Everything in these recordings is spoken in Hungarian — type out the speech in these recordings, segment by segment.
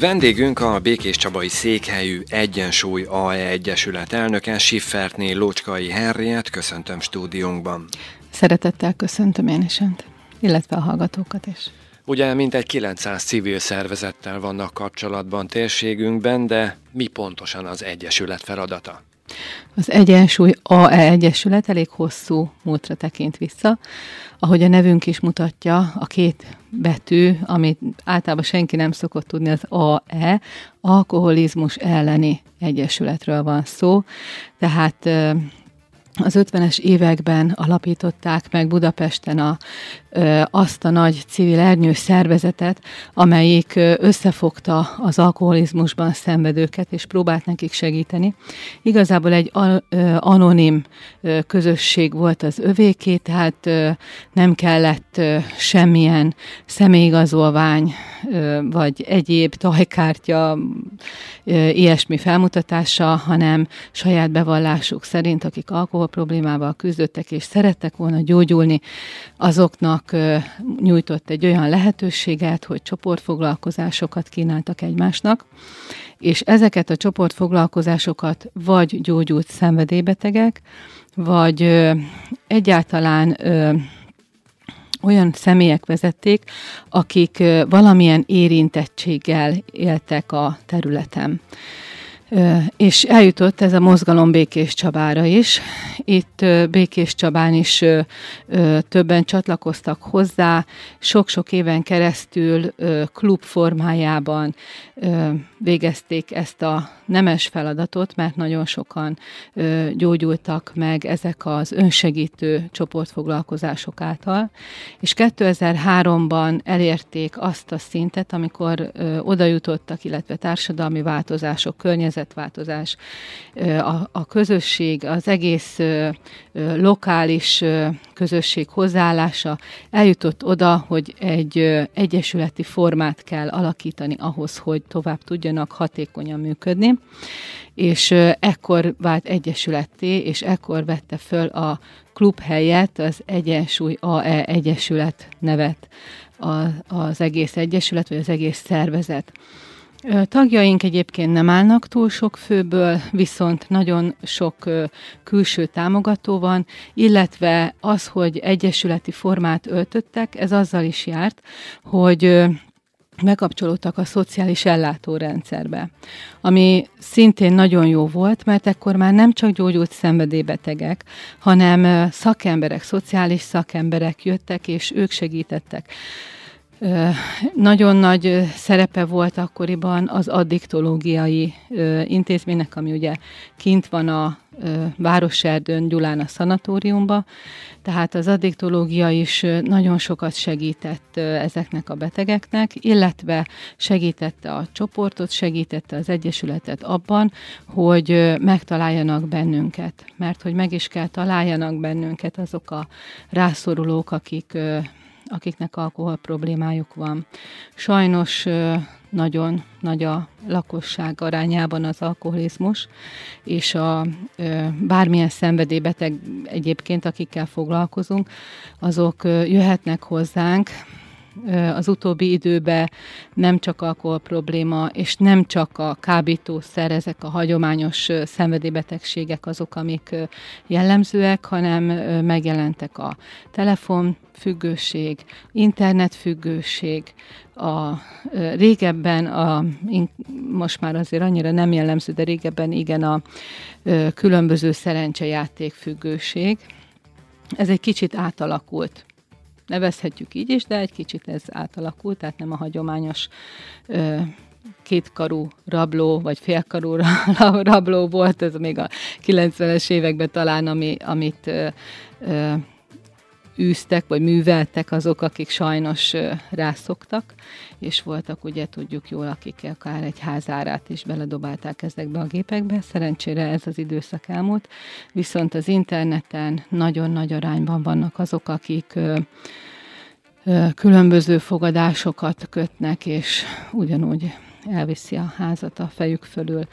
Vendégünk a Békés Csabai székhelyű Egyensúly AE Egyesület elnöke, Siffertné Lócskai Henriet, köszöntöm stúdiónkban. Szeretettel köszöntöm én is önt, illetve a hallgatókat is. Ugye mintegy 900 civil szervezettel vannak kapcsolatban térségünkben, de mi pontosan az Egyesület feladata? Az Egyensúly AE Egyesület elég hosszú múltra tekint vissza. Ahogy a nevünk is mutatja, a két betű, amit általában senki nem szokott tudni, az AE, alkoholizmus elleni egyesületről van szó. Tehát az 50-es években alapították meg Budapesten a, azt a nagy civil ernyő szervezetet, amelyik összefogta az alkoholizmusban szenvedőket, és próbált nekik segíteni. Igazából egy anonim közösség volt az övéké, tehát nem kellett semmilyen személyigazolvány, vagy egyéb tajkártya, ilyesmi felmutatása, hanem saját bevallásuk szerint, akik alkohol problémával küzdöttek és szerettek volna gyógyulni, azoknak nyújtott egy olyan lehetőséget, hogy csoportfoglalkozásokat kínáltak egymásnak, és ezeket a csoportfoglalkozásokat vagy gyógyult szenvedélybetegek, vagy egyáltalán olyan személyek vezették, akik valamilyen érintettséggel éltek a területen. És eljutott ez a mozgalom Békés Csabára is. Itt Békés Csabán is többen csatlakoztak hozzá, sok-sok éven keresztül klub formájában végezték ezt a nemes feladatot, mert nagyon sokan gyógyultak meg ezek az önsegítő csoportfoglalkozások által. És 2003-ban elérték azt a szintet, amikor oda jutottak, illetve társadalmi változások, környezetváltozás, a, a közösség, az egész lokális közösség hozzáállása eljutott oda, hogy egy egyesületi formát kell alakítani ahhoz, hogy tovább tudjanak hatékonyan működni, és ekkor vált egyesületté, és ekkor vette föl a klub helyett az Egyensúly AE Egyesület nevet az egész egyesület, vagy az egész szervezet. Tagjaink egyébként nem állnak túl sok főből, viszont nagyon sok külső támogató van, illetve az, hogy egyesületi formát öltöttek, ez azzal is járt, hogy megkapcsolódtak a szociális ellátórendszerbe, ami szintén nagyon jó volt, mert ekkor már nem csak gyógyult szenvedélybetegek, hanem szakemberek, szociális szakemberek jöttek, és ők segítettek. Nagyon nagy szerepe volt akkoriban az addiktológiai intézménynek, ami ugye kint van a Városerdőn Gyulán a szanatóriumba, tehát az addiktológia is nagyon sokat segített ezeknek a betegeknek, illetve segítette a csoportot, segítette az Egyesületet abban, hogy megtaláljanak bennünket, mert hogy meg is kell találjanak bennünket azok a rászorulók, akik akiknek alkohol problémájuk van. Sajnos nagyon nagy a lakosság arányában az alkoholizmus, és a bármilyen szenvedélybeteg egyébként, akikkel foglalkozunk, azok jöhetnek hozzánk, az utóbbi időben nem csak alkohol probléma, és nem csak a kábítószer, ezek a hagyományos szenvedélybetegségek azok, amik jellemzőek, hanem megjelentek a telefonfüggőség, internetfüggőség, a régebben, a, most már azért annyira nem jellemző, de régebben igen a különböző szerencsejáték függőség. Ez egy kicsit átalakult nevezhetjük így is, de egy kicsit ez átalakult, tehát nem a hagyományos ö, kétkarú rabló, vagy félkarú rabló volt, ez még a 90-es években talán, ami, amit ö, ö, űztek, vagy műveltek azok, akik sajnos rászoktak, és voltak, ugye tudjuk jól, akik akár egy házárát is beledobálták ezekbe a gépekbe. Szerencsére ez az időszak elmúlt, viszont az interneten nagyon nagy arányban vannak azok, akik különböző fogadásokat kötnek, és ugyanúgy elviszi a házat a fejük fölül.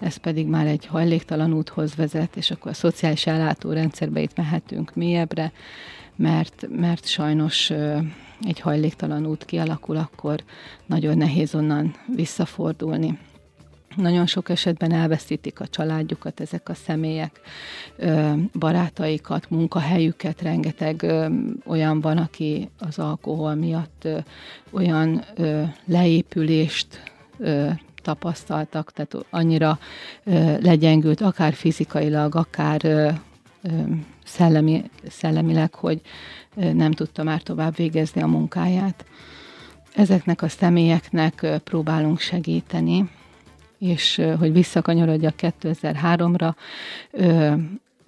Ez pedig már egy hajléktalan úthoz vezet, és akkor a szociális ellátórendszerbe itt mehetünk mélyebbre, mert, mert sajnos egy hajléktalan út kialakul, akkor nagyon nehéz onnan visszafordulni. Nagyon sok esetben elveszítik a családjukat ezek a személyek, barátaikat, munkahelyüket, rengeteg olyan van, aki az alkohol miatt olyan leépülést tapasztaltak, tehát annyira legyengült, akár fizikailag, akár szellemi, szellemileg, hogy nem tudta már tovább végezni a munkáját. Ezeknek a személyeknek próbálunk segíteni, és hogy visszakanyarodjak 2003-ra,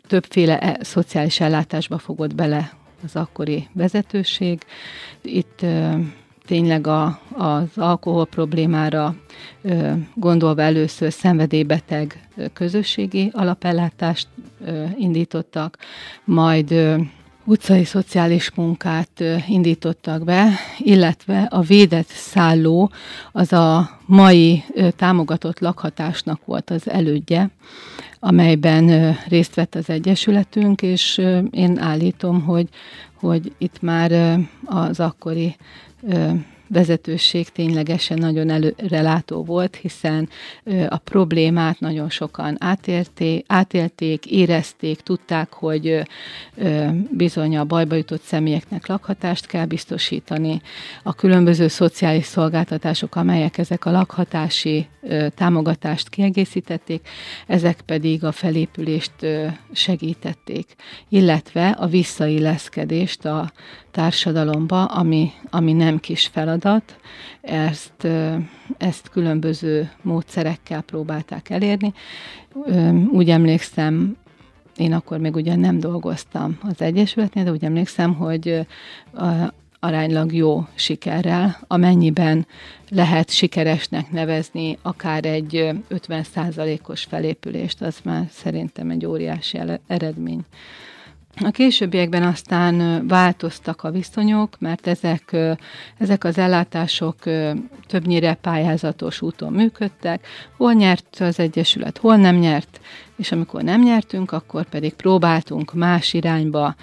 többféle e, szociális ellátásba fogott bele az akkori vezetőség. Itt tényleg a, az alkohol problémára gondolva először szenvedélybeteg közösségi alapellátást indítottak, majd utcai szociális munkát indítottak be, illetve a védett szálló az a mai támogatott lakhatásnak volt az elődje, amelyben részt vett az Egyesületünk, és én állítom, hogy, hogy itt már az akkori Uh, vezetőség ténylegesen nagyon előrelátó volt, hiszen a problémát nagyon sokan átélték, átélték, érezték, tudták, hogy bizony a bajba jutott személyeknek lakhatást kell biztosítani. A különböző szociális szolgáltatások, amelyek ezek a lakhatási támogatást kiegészítették, ezek pedig a felépülést segítették, illetve a visszailleszkedést a társadalomba, ami, ami nem kis feladat. Ezt, ezt különböző módszerekkel próbálták elérni. Úgy emlékszem, én akkor még ugyan nem dolgoztam az Egyesületnél, de úgy emlékszem, hogy aránylag jó sikerrel, amennyiben lehet sikeresnek nevezni akár egy 50%-os felépülést, az már szerintem egy óriási eredmény. A későbbiekben aztán változtak a viszonyok, mert ezek, ezek az ellátások többnyire pályázatos úton működtek. Hol nyert az Egyesület, hol nem nyert, és amikor nem nyertünk, akkor pedig próbáltunk más irányba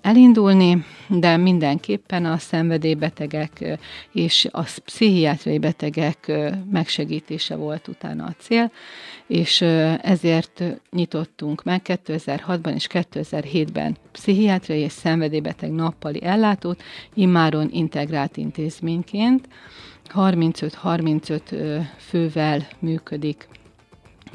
elindulni, de mindenképpen a szenvedélybetegek és a pszichiátriai betegek megsegítése volt utána a cél, és ezért nyitottunk meg 2006-ban és 2007-ben pszichiátriai és szenvedélybeteg nappali ellátót, immáron integrált intézményként. 35-35 fővel működik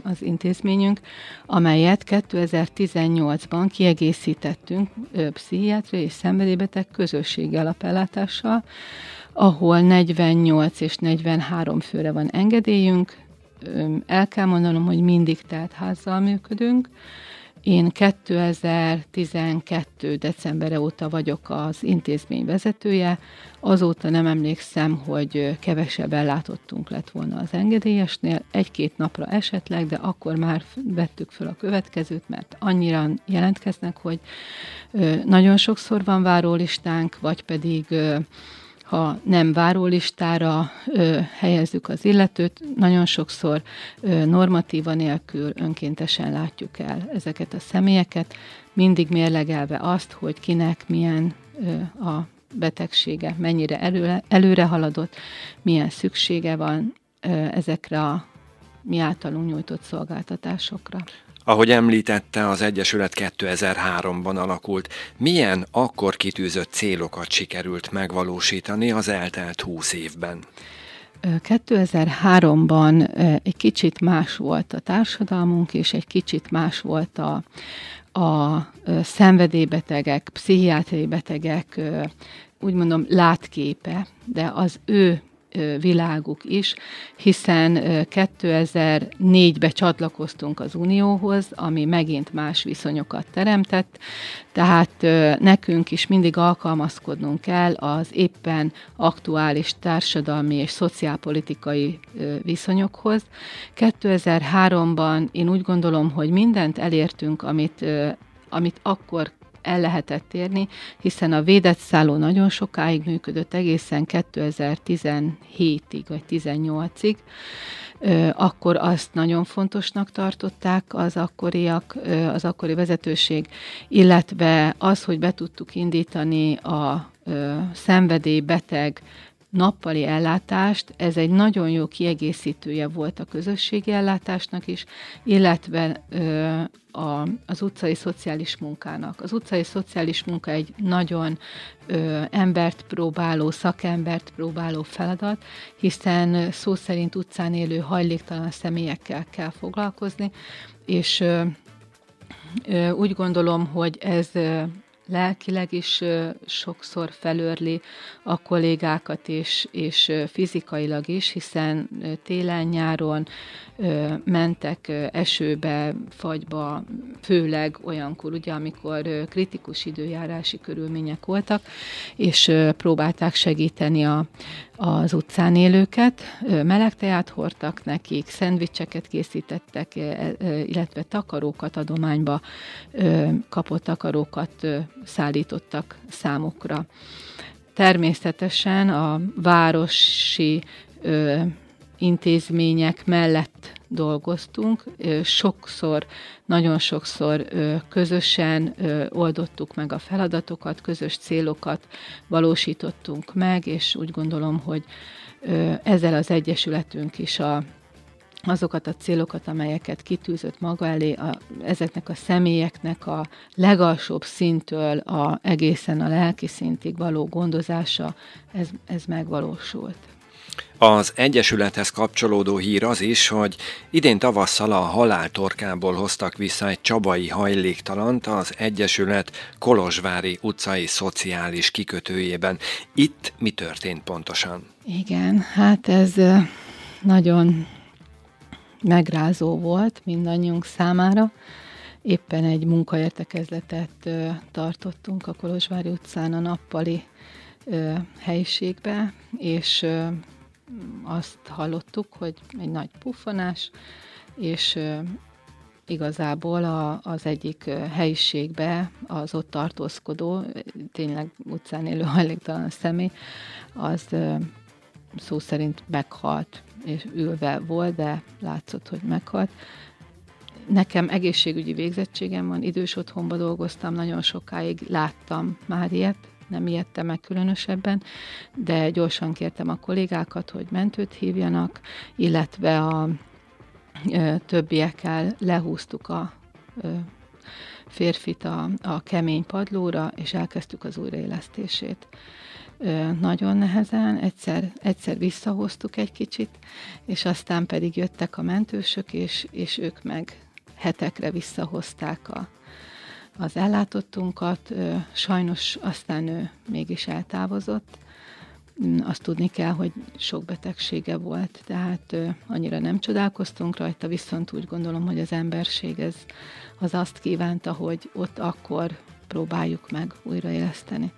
az intézményünk, amelyet 2018-ban kiegészítettünk pszichiátriai és szenvedélybeteg közösségi alapellátással, ahol 48 és 43 főre van engedélyünk. El kell mondanom, hogy mindig házzal működünk, én 2012. december óta vagyok az intézmény vezetője, azóta nem emlékszem, hogy kevesebb ellátottunk lett volna az engedélyesnél, egy-két napra esetleg, de akkor már vettük föl a következőt, mert annyira jelentkeznek, hogy nagyon sokszor van várólistánk, vagy pedig ha nem várólistára ö, helyezzük az illetőt, nagyon sokszor ö, normatíva nélkül önkéntesen látjuk el ezeket a személyeket, mindig mérlegelve azt, hogy kinek milyen ö, a betegsége, mennyire előre, előre haladott, milyen szüksége van ö, ezekre a mi általunk nyújtott szolgáltatásokra. Ahogy említette, az Egyesület 2003-ban alakult. Milyen akkor kitűzött célokat sikerült megvalósítani az eltelt 20 évben? 2003-ban egy kicsit más volt a társadalmunk, és egy kicsit más volt a, a szenvedélybetegek, pszichiátriai betegek, úgy mondom, látképe, de az ő világuk is, hiszen 2004-ben csatlakoztunk az Unióhoz, ami megint más viszonyokat teremtett, tehát nekünk is mindig alkalmazkodnunk kell az éppen aktuális társadalmi és szociálpolitikai viszonyokhoz. 2003-ban én úgy gondolom, hogy mindent elértünk, amit, amit akkor el lehetett érni, hiszen a védett szálló nagyon sokáig működött, egészen 2017-ig vagy 18-ig, akkor azt nagyon fontosnak tartották az akkoriak, az akkori vezetőség, illetve az, hogy be tudtuk indítani a szenvedélybeteg nappali ellátást, ez egy nagyon jó kiegészítője volt a közösségi ellátásnak is, illetve ö, a, az utcai szociális munkának. Az utcai szociális munka egy nagyon ö, embert próbáló, szakembert próbáló feladat, hiszen szó szerint utcán élő hajléktalan személyekkel kell foglalkozni, és ö, úgy gondolom, hogy ez lelkileg is sokszor felörli a kollégákat, és, és fizikailag is, hiszen télen-nyáron mentek esőbe, fagyba, főleg olyankor, ugye, amikor kritikus időjárási körülmények voltak, és próbálták segíteni a, az utcán élőket, meleg teát hordtak nekik, szendvicseket készítettek, illetve takarókat adományba kapott takarókat szállítottak számukra. Természetesen a városi intézmények mellett dolgoztunk. Sokszor, nagyon sokszor közösen oldottuk meg a feladatokat, közös célokat valósítottunk meg, és úgy gondolom, hogy ezzel az Egyesületünk is a azokat a célokat, amelyeket kitűzött maga elé, a, ezeknek a személyeknek a legalsóbb szintől a, egészen a lelki szintig való gondozása, ez, ez megvalósult. Az Egyesülethez kapcsolódó hír az is, hogy idén tavasszal a haláltorkából hoztak vissza egy csabai hajléktalant az Egyesület Kolozsvári utcai szociális kikötőjében. Itt mi történt pontosan? Igen, hát ez nagyon megrázó volt mindannyiunk számára. Éppen egy munkaértekezletet tartottunk a Kolozsvári utcán a nappali helyiségbe, és azt hallottuk, hogy egy nagy puffanás, és igazából a, az egyik helyiségbe az ott tartózkodó, tényleg utcán élő hajléktalan személy, az szó szerint meghalt, és ülve volt, de látszott, hogy meghalt. Nekem egészségügyi végzettségem van, idős otthonba dolgoztam, nagyon sokáig láttam már ilyet, nem ijedtem meg különösebben, de gyorsan kértem a kollégákat, hogy mentőt hívjanak, illetve a ö, többiekkel lehúztuk a ö, férfit a, a kemény padlóra, és elkezdtük az újraélesztését. Nagyon nehezen, egyszer, egyszer visszahoztuk egy kicsit, és aztán pedig jöttek a mentősök, és, és ők meg hetekre visszahozták a, az ellátottunkat, sajnos aztán ő mégis eltávozott. Mm, azt tudni kell, hogy sok betegsége volt, tehát annyira nem csodálkoztunk rajta, viszont úgy gondolom, hogy az emberség ez, az azt kívánta, hogy ott akkor próbáljuk meg újraéleszteni.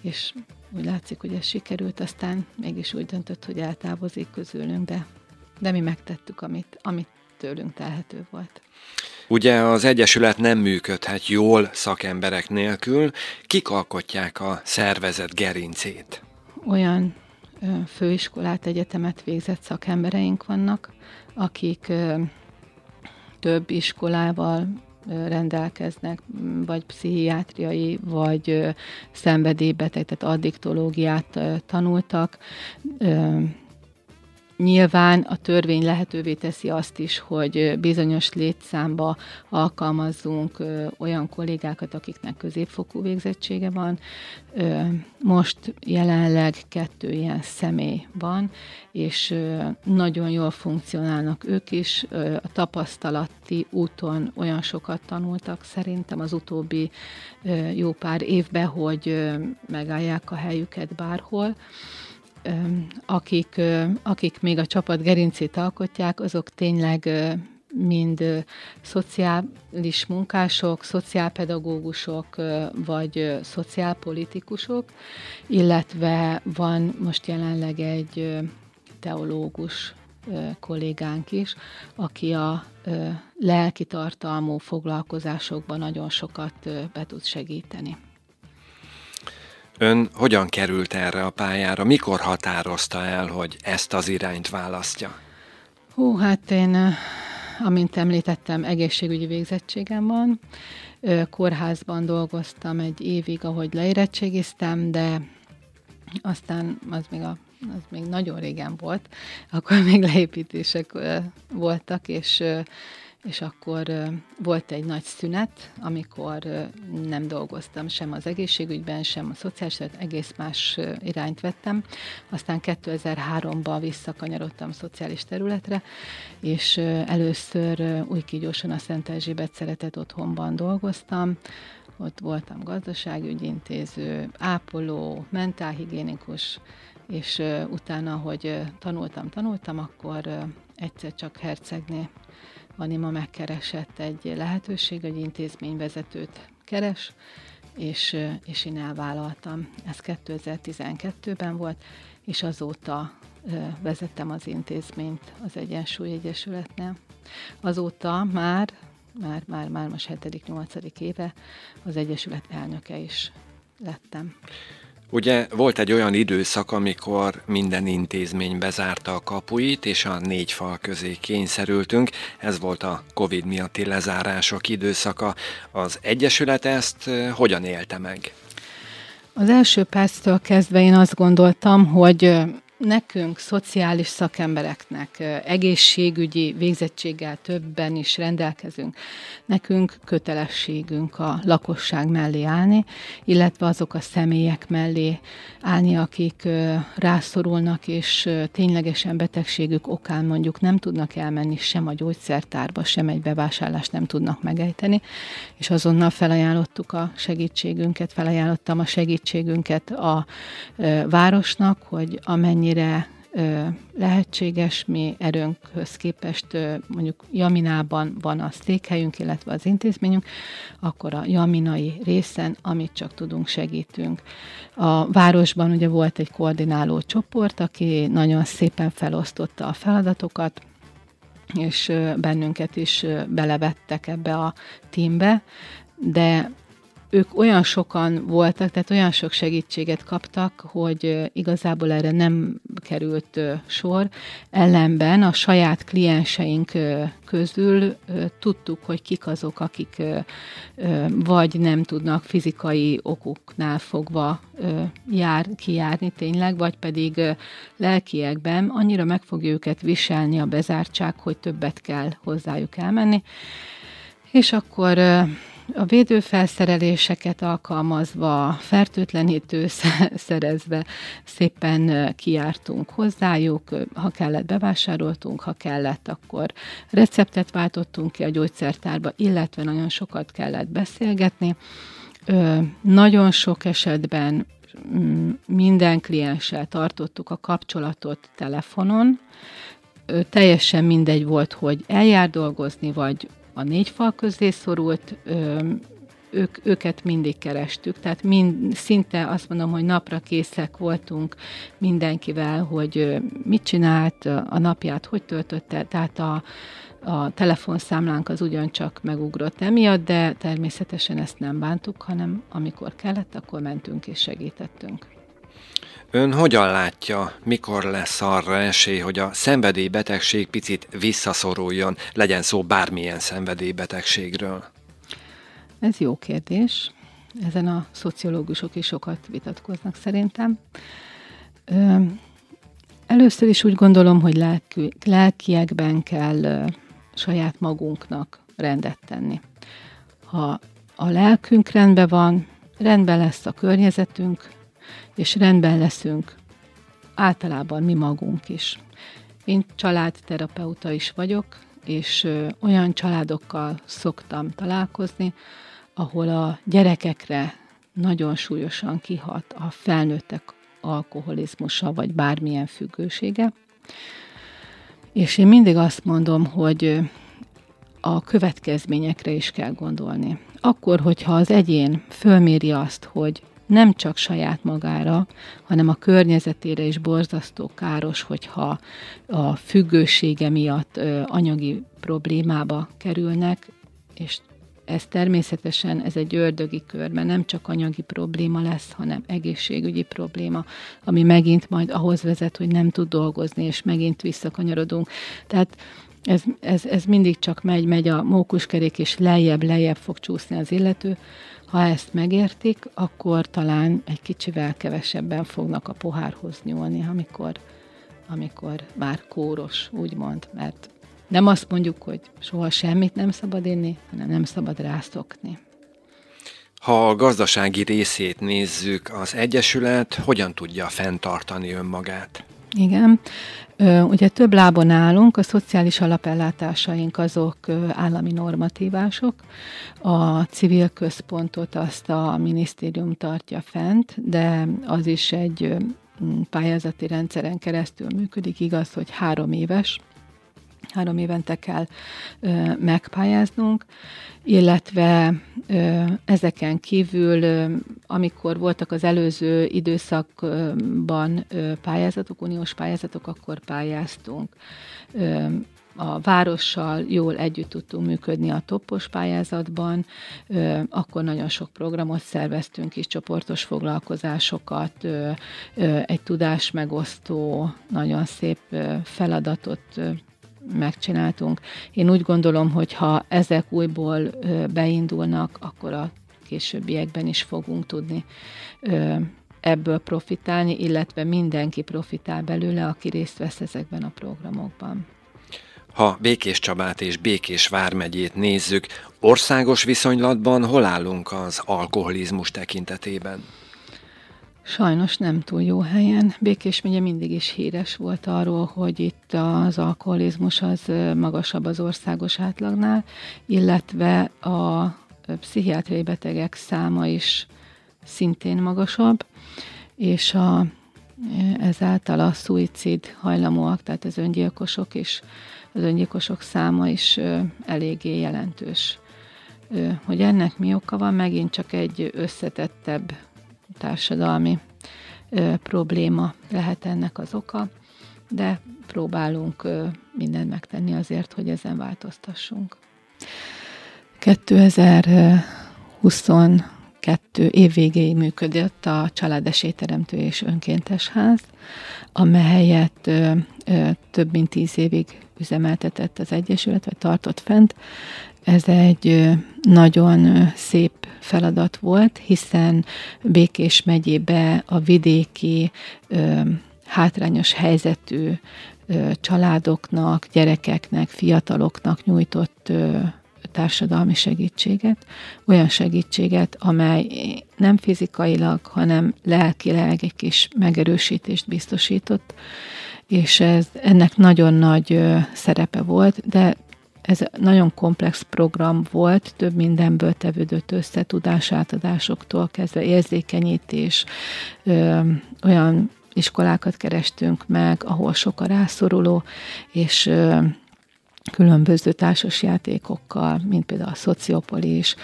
És úgy látszik, hogy ez sikerült, aztán mégis úgy döntött, hogy eltávozik közülünk, de, de mi megtettük, amit, amit tőlünk telhető volt. Ugye az Egyesület nem működhet jól szakemberek nélkül. Kik alkotják a szervezet gerincét? Olyan főiskolát, egyetemet végzett szakembereink vannak, akik több iskolával rendelkeznek, vagy pszichiátriai, vagy szenvedélybeteg, tehát addiktológiát tanultak, Nyilván a törvény lehetővé teszi azt is, hogy bizonyos létszámba alkalmazzunk olyan kollégákat, akiknek középfokú végzettsége van. Most jelenleg kettő ilyen személy van, és nagyon jól funkcionálnak ők is. A tapasztalati úton olyan sokat tanultak szerintem az utóbbi jó pár évben, hogy megállják a helyüket bárhol akik, akik még a csapat gerincét alkotják, azok tényleg mind szociális munkások, szociálpedagógusok vagy szociálpolitikusok, illetve van most jelenleg egy teológus kollégánk is, aki a lelki tartalmú foglalkozásokban nagyon sokat be tud segíteni. Ön hogyan került erre a pályára? Mikor határozta el, hogy ezt az irányt választja? Hú, hát én amint említettem, egészségügyi végzettségem van. Kórházban dolgoztam egy évig, ahogy leérettségiztem, de aztán az még a az még nagyon régen volt, akkor még leépítések voltak, és és akkor volt egy nagy szünet, amikor nem dolgoztam sem az egészségügyben, sem a szociális, tehát egész más irányt vettem. Aztán 2003-ban visszakanyarodtam szociális területre, és először új kígyóson a Szent Erzsébet szeretett otthonban dolgoztam, ott voltam gazdaságügyintéző, ápoló, mentálhigiénikus, és utána, hogy tanultam, tanultam, akkor egyszer csak hercegné Anima megkeresett egy lehetőség, hogy intézményvezetőt keres, és, és én elvállaltam. Ez 2012-ben volt, és azóta vezettem az intézményt az Egyensúly Egyesületnél. Azóta már, már, már, már most 7.-8. éve az Egyesület elnöke is lettem. Ugye volt egy olyan időszak, amikor minden intézmény bezárta a kapuit, és a négy fal közé kényszerültünk. Ez volt a Covid miatti lezárások időszaka. Az Egyesület ezt hogyan élte meg? Az első perctől kezdve én azt gondoltam, hogy nekünk, szociális szakembereknek, egészségügyi végzettséggel többen is rendelkezünk. Nekünk kötelességünk a lakosság mellé állni, illetve azok a személyek mellé állni, akik rászorulnak, és ténylegesen betegségük okán mondjuk nem tudnak elmenni sem a gyógyszertárba, sem egy bevásárlást nem tudnak megejteni, és azonnal felajánlottuk a segítségünket, felajánlottam a segítségünket a városnak, hogy amennyi amennyire lehetséges, mi erőnkhöz képest mondjuk Jaminában van a székhelyünk, illetve az intézményünk, akkor a jaminai részen, amit csak tudunk, segítünk. A városban ugye volt egy koordináló csoport, aki nagyon szépen felosztotta a feladatokat, és bennünket is belevettek ebbe a tímbe, de ők olyan sokan voltak, tehát olyan sok segítséget kaptak, hogy igazából erre nem került sor. Ellenben a saját klienseink közül tudtuk, hogy kik azok, akik vagy nem tudnak fizikai okoknál fogva jár, kijárni tényleg, vagy pedig lelkiekben annyira meg fogja őket viselni a bezártság, hogy többet kell hozzájuk elmenni. És akkor a védőfelszereléseket alkalmazva, fertőtlenítő szerezve szépen kiártunk hozzájuk, ha kellett bevásároltunk, ha kellett, akkor receptet váltottunk ki a gyógyszertárba, illetve nagyon sokat kellett beszélgetni. Nagyon sok esetben mm, minden klienssel tartottuk a kapcsolatot telefonon, teljesen mindegy volt, hogy eljár dolgozni, vagy a négy fal közé szorult, ők, őket mindig kerestük, tehát mind, szinte azt mondom, hogy napra készek voltunk mindenkivel, hogy mit csinált, a napját hogy töltötte, tehát a, a telefonszámlánk az ugyancsak megugrott emiatt, de természetesen ezt nem bántuk, hanem amikor kellett, akkor mentünk és segítettünk. Ön hogyan látja, mikor lesz arra esély, hogy a szenvedélybetegség picit visszaszoruljon, legyen szó bármilyen szenvedélybetegségről? Ez jó kérdés. Ezen a szociológusok is sokat vitatkoznak szerintem. Ö, először is úgy gondolom, hogy lelki, lelkiekben kell ö, saját magunknak rendet tenni. Ha a lelkünk rendben van, rendben lesz a környezetünk, és rendben leszünk általában mi magunk is. Én családterapeuta is vagyok, és olyan családokkal szoktam találkozni, ahol a gyerekekre nagyon súlyosan kihat a felnőttek alkoholizmusa, vagy bármilyen függősége. És én mindig azt mondom, hogy a következményekre is kell gondolni. Akkor, hogyha az egyén fölméri azt, hogy nem csak saját magára, hanem a környezetére is borzasztó káros, hogyha a függősége miatt anyagi problémába kerülnek, és ez természetesen ez egy ördögi mert nem csak anyagi probléma lesz, hanem egészségügyi probléma, ami megint majd ahhoz vezet, hogy nem tud dolgozni, és megint visszakanyarodunk. Tehát ez, ez, ez mindig csak megy, megy a mókuskerék, és lejjebb, lejjebb fog csúszni az illető. Ha ezt megértik, akkor talán egy kicsivel kevesebben fognak a pohárhoz nyúlni, amikor, amikor már kóros, úgymond, mert nem azt mondjuk, hogy soha semmit nem szabad inni, hanem nem szabad rászokni. Ha a gazdasági részét nézzük, az Egyesület hogyan tudja fenntartani önmagát? Igen. Ugye több lábon állunk, a szociális alapellátásaink azok állami normatívások, a civil központot azt a minisztérium tartja fent, de az is egy pályázati rendszeren keresztül működik, igaz, hogy három éves, három évente kell ö, megpályáznunk, illetve ö, ezeken kívül, ö, amikor voltak az előző időszakban ö, pályázatok, uniós pályázatok, akkor pályáztunk. Ö, a várossal jól együtt tudtunk működni a toppos pályázatban, akkor nagyon sok programot szerveztünk is, csoportos foglalkozásokat, egy tudásmegosztó, nagyon szép feladatot megcsináltunk. Én úgy gondolom, hogy ha ezek újból beindulnak, akkor a későbbiekben is fogunk tudni ebből profitálni, illetve mindenki profitál belőle, aki részt vesz ezekben a programokban. Ha Békés Csabát és Békés Vármegyét nézzük, országos viszonylatban hol állunk az alkoholizmus tekintetében? Sajnos nem túl jó helyen. Békés megye mindig is híres volt arról, hogy itt az alkoholizmus az magasabb az országos átlagnál, illetve a pszichiátriai betegek száma is szintén magasabb, és a, ezáltal a szuicid hajlamúak, tehát az öngyilkosok is, az öngyilkosok száma is eléggé jelentős. Hogy ennek mi oka van, megint csak egy összetettebb társadalmi ö, probléma lehet ennek az oka, de próbálunk ö, mindent megtenni azért, hogy ezen változtassunk. 2022 év végéig működött a Családesélyteremtő és Önkéntes Ház, amelyet ö, ö, több mint tíz évig üzemeltetett az Egyesület, vagy tartott fent. Ez egy nagyon szép feladat volt, hiszen Békés megyébe a vidéki hátrányos helyzetű családoknak, gyerekeknek, fiataloknak nyújtott társadalmi segítséget, olyan segítséget, amely nem fizikailag, hanem lelkileg egy kis megerősítést biztosított, és ez, ennek nagyon nagy szerepe volt, de ez nagyon komplex program volt, több mindenből tevődött össze, tudásátadásoktól kezdve. Érzékenyítés, ö, olyan iskolákat kerestünk meg, ahol sok a rászoruló, és ö, különböző társasjátékokkal, mint például a szociopolis,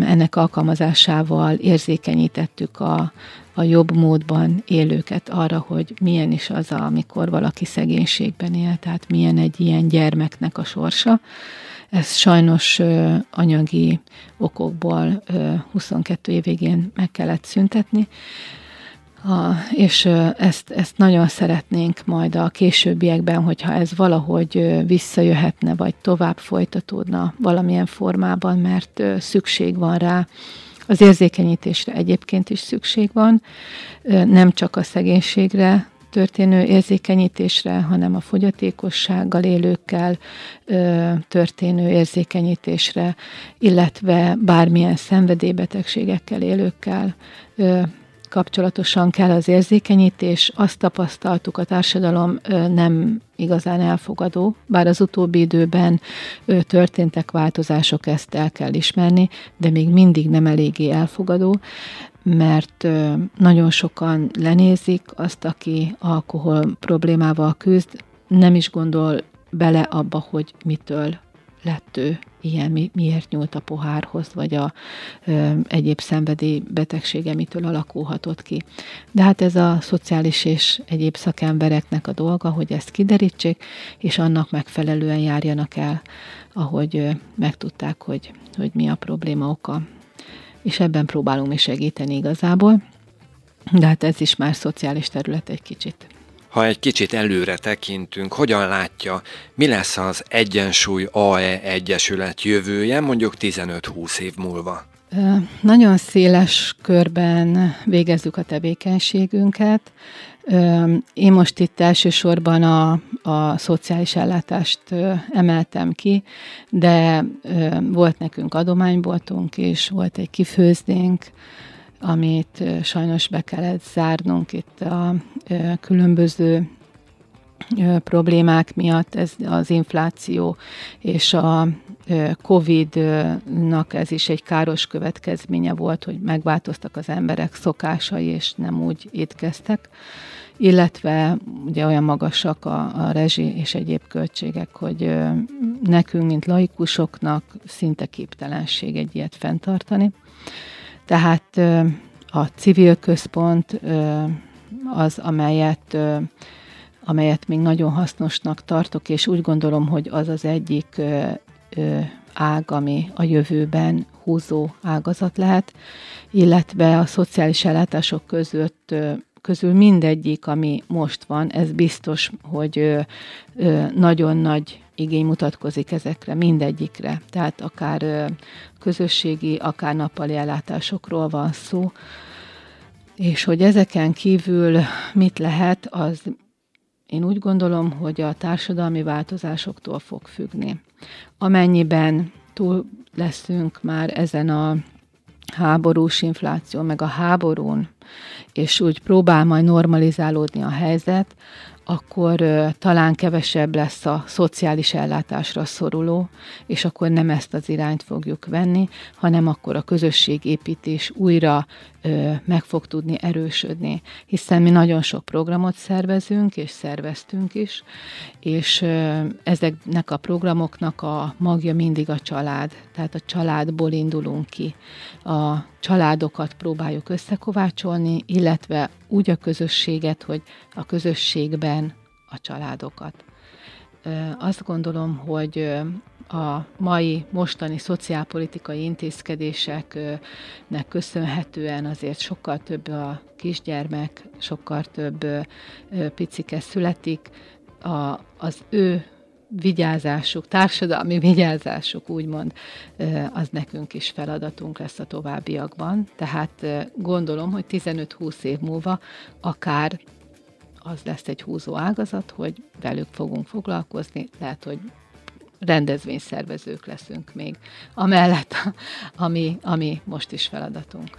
ennek alkalmazásával érzékenyítettük a, a jobb módban élőket arra, hogy milyen is az, amikor valaki szegénységben él, tehát milyen egy ilyen gyermeknek a sorsa. Ez sajnos ö, anyagi okokból ö, 22 év végén meg kellett szüntetni, a, és ezt, ezt nagyon szeretnénk majd a későbbiekben, hogyha ez valahogy visszajöhetne, vagy tovább folytatódna valamilyen formában, mert szükség van rá. Az érzékenyítésre egyébként is szükség van, nem csak a szegénységre történő érzékenyítésre, hanem a fogyatékossággal élőkkel történő érzékenyítésre, illetve bármilyen szenvedélybetegségekkel élőkkel kapcsolatosan kell az érzékenyítés. Azt tapasztaltuk, a társadalom nem igazán elfogadó, bár az utóbbi időben történtek változások, ezt el kell ismerni, de még mindig nem eléggé elfogadó, mert nagyon sokan lenézik azt, aki alkohol problémával küzd, nem is gondol bele abba, hogy mitől lett ő ilyen, mi, miért nyúlt a pohárhoz, vagy a ö, egyéb szenvedély betegsége mitől alakulhatott ki. De hát ez a szociális és egyéb szakembereknek a dolga, hogy ezt kiderítsék, és annak megfelelően járjanak el, ahogy ö, megtudták, hogy, hogy mi a probléma oka. És ebben próbálunk mi segíteni igazából, de hát ez is már szociális terület egy kicsit. Ha egy kicsit előre tekintünk, hogyan látja, mi lesz az Egyensúly AE Egyesület jövője mondjuk 15-20 év múlva? Nagyon széles körben végezzük a tevékenységünket. Én most itt elsősorban a, a szociális ellátást emeltem ki, de volt nekünk adományboltunk is, volt egy kifőzdénk, amit sajnos be kellett zárnunk itt a különböző problémák miatt, ez az infláció és a Covid-nak ez is egy káros következménye volt, hogy megváltoztak az emberek szokásai, és nem úgy étkeztek, illetve ugye olyan magasak a, a rezsi és egyéb költségek, hogy nekünk, mint laikusoknak szinte képtelenség egy ilyet fenntartani. Tehát a civil központ az, amelyet amelyet még nagyon hasznosnak tartok, és úgy gondolom, hogy az az egyik ág, ami a jövőben húzó ágazat lehet, illetve a szociális ellátások között közül mindegyik, ami most van, ez biztos, hogy nagyon nagy igény mutatkozik ezekre, mindegyikre. Tehát akár közösségi, akár nappali ellátásokról van szó, és hogy ezeken kívül mit lehet, az én úgy gondolom, hogy a társadalmi változásoktól fog függni. Amennyiben túl leszünk már ezen a háborús infláció, meg a háborún, és úgy próbál majd normalizálódni a helyzet, akkor talán kevesebb lesz a szociális ellátásra szoruló, és akkor nem ezt az irányt fogjuk venni, hanem akkor a közösségépítés újra ö, meg fog tudni erősödni, hiszen mi nagyon sok programot szervezünk, és szerveztünk is, és ö, ezeknek a programoknak a magja mindig a család, tehát a családból indulunk ki. A családokat próbáljuk összekovácsolni, illetve úgy a közösséget, hogy a közösségben a családokat. Azt gondolom, hogy a mai mostani szociálpolitikai intézkedéseknek köszönhetően azért sokkal több a kisgyermek, sokkal több picike születik, a, az ő vigyázásuk, társadalmi vigyázásuk, úgymond, az nekünk is feladatunk lesz a továbbiakban. Tehát gondolom, hogy 15-20 év múlva akár az lesz egy húzó ágazat, hogy velük fogunk foglalkozni, lehet, hogy rendezvényszervezők leszünk még, amellett, ami, ami most is feladatunk.